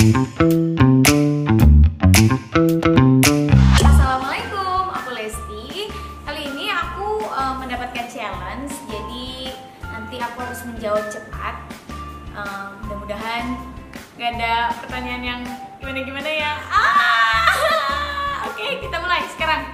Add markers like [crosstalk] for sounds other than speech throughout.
Assalamualaikum, aku Lesti. Kali ini aku eh, mendapatkan challenge, jadi nanti aku harus menjawab cepat. Eh, mudah-mudahan gak ada pertanyaan yang gimana-gimana ya. Ah, [laughs] oke kita mulai sekarang.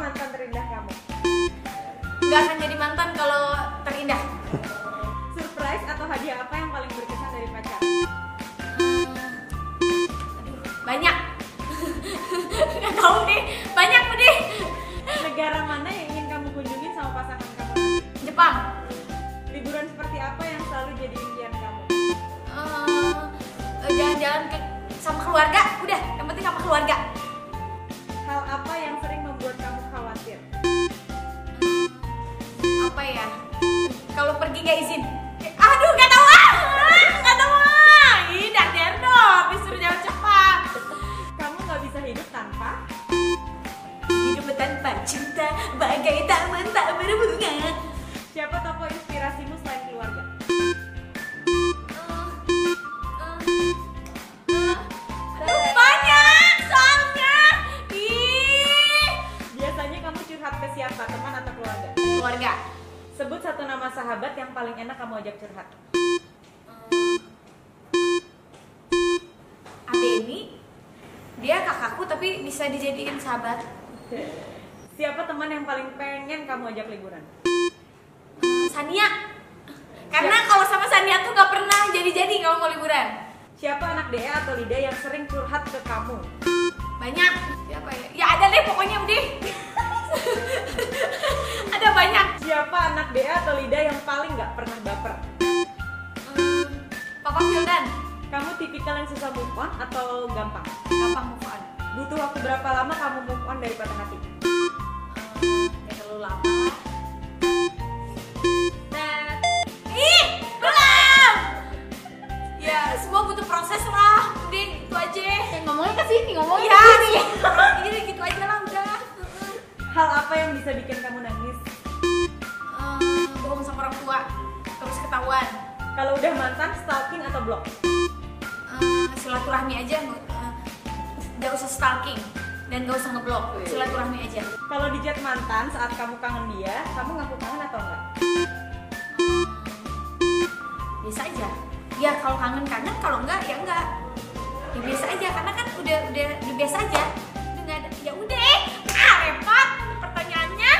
Mantan terindah kamu? nggak akan jadi mantan kalau terindah. Surprise atau hadiah apa yang paling berkesan dari pacar? Hmm, aduh, banyak. Nggak tahu deh, banyak deh. Negara mana yang ingin kamu kunjungin sama pasangan kamu? Jepang. Liburan seperti apa yang selalu jadi impian kamu? Eh, Jalan-jalan ke sama keluarga, udah. Yang penting sama keluarga. Hal apa yang sering membuat kamu apa ya? Kalau pergi nggak izin. Aduh nggak tahu. Ah nggak tahu. Ah ih dadar dong disuruh jawab cepat. Kamu nggak bisa hidup tanpa? hidup tanpa cinta. Bagai taman tak berbunga. Siapa tokoh inspirasimu selain curhat. Ade ini dia kakakku tapi bisa dijadiin sahabat Siapa teman yang paling pengen kamu ajak liburan? Eh, Sania karena kalau sama Sania tuh nggak pernah jadi-jadi kalau mau liburan Siapa anak DE atau Lida yang sering curhat ke kamu? banyak siapa ya ya ada deh pokoknya udah tipikal yang susah move on atau gampang? gampang move on. Butuh waktu berapa lama kamu move on dari patah hati? Hmm, Gak terlalu lama. Nah ih belum ya semua butuh proses lah udah itu aja. Ngomongnya ke sini ngomongnya ya ke sini. ini gitu aja lah udah. Hal apa yang bisa bikin kamu nangis? Hmm, bohong sama orang tua. Terus ketahuan. Kalau udah mantan, stalking atau blok? Silaturahmi aja nggak usah stalking dan nggak usah ngeblok silaturahmi aja. Kalau di chat mantan saat kamu kangen dia, kamu ngaku kangen atau enggak? biasa aja. Ya kalau kangen kangen kalau enggak ya enggak ya biasa aja karena kan udah udah, udah biasa aja. Udah nggak ada ya udah eh ah repot pertanyaannya.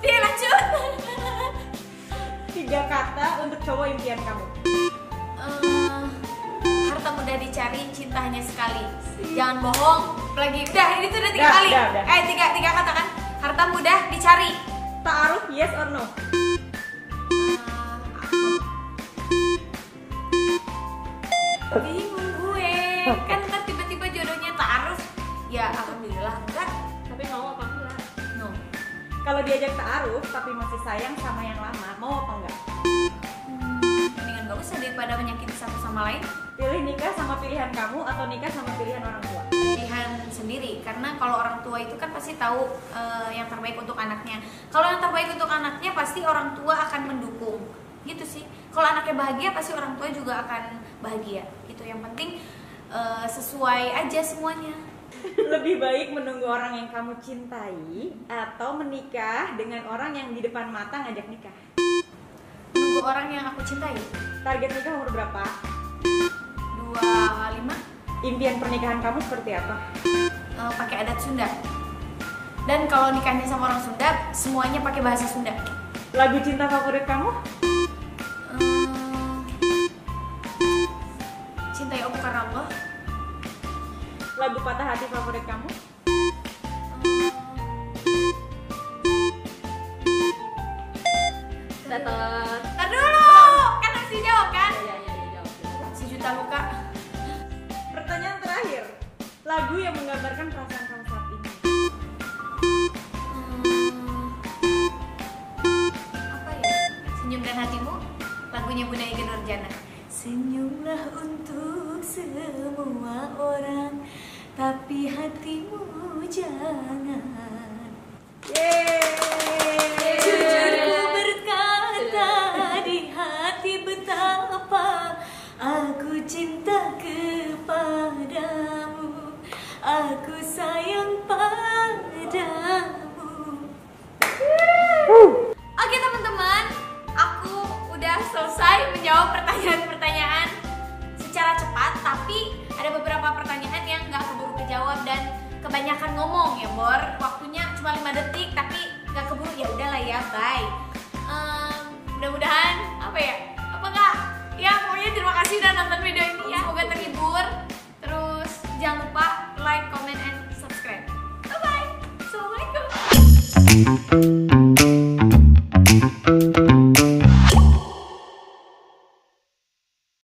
Dia [laughs] lanjut. Tiga kata untuk cowok impian kamu. Harta mudah dicari cinta hanya sekali. Jangan bohong. Lagi udah ini tuh udah tiga Udah, kali. udah, udah. eh tiga tiga kata kan? Harta mudah dicari. Ta'aruf yes or no? bingung gue. Kan ntar tiba-tiba jodohnya taruh ya alhamdulillah enggak. Tapi mau apa enggak? no. Kalau diajak ta'aruf tapi masih sayang sama yang lama, mau apa enggak? Daripada menyakiti satu sama lain? Pilih nikah sama pilihan kamu atau nikah sama pilihan orang tua? pilihan sendiri karena kalau orang tua itu kan pasti tahu eh, yang terbaik untuk anaknya. Kalau yang terbaik untuk anaknya pasti orang tua akan mendukung. Gitu sih. Kalau anaknya bahagia pasti orang tua juga akan bahagia. Gitu. Yang penting eh, sesuai aja semuanya. Lebih baik menunggu orang yang kamu cintai atau menikah dengan orang yang di depan mata ngajak nikah? Orang yang aku cintai Target nikah umur berapa? dua lima Impian pernikahan kamu seperti apa? eh, pakai adat Sunda dan kalau nikahnya sama orang Sunda semuanya pakai bahasa Sunda Lagu cinta favorit kamu? Eh, cintai aku karena Allah Lagu patah hati favorit kamu? Tetot. Lagu yang menggambarkan perasaan kamu saat ini. Hmm, apa ya? Senyum dan hatimu lagunya Bunda Ega Nurjana. Senyumlah untuk semua orang, tapi hatimu jangan. Yeay. Jujur ku berkata di hati betapa aku cinta kepadamu, kebanyakan ngomong ya Bor. Waktunya cuma 5 detik, tapi nggak keburu ya udahlah ya, bye. Em, mudah-mudahan apa ya? Apa enggak? Ya pokoknya terima kasih udah nonton video ini ya. Semoga terhibur. Terus jangan lupa like, comment, and subscribe. Bye bye. Assalamualaikum.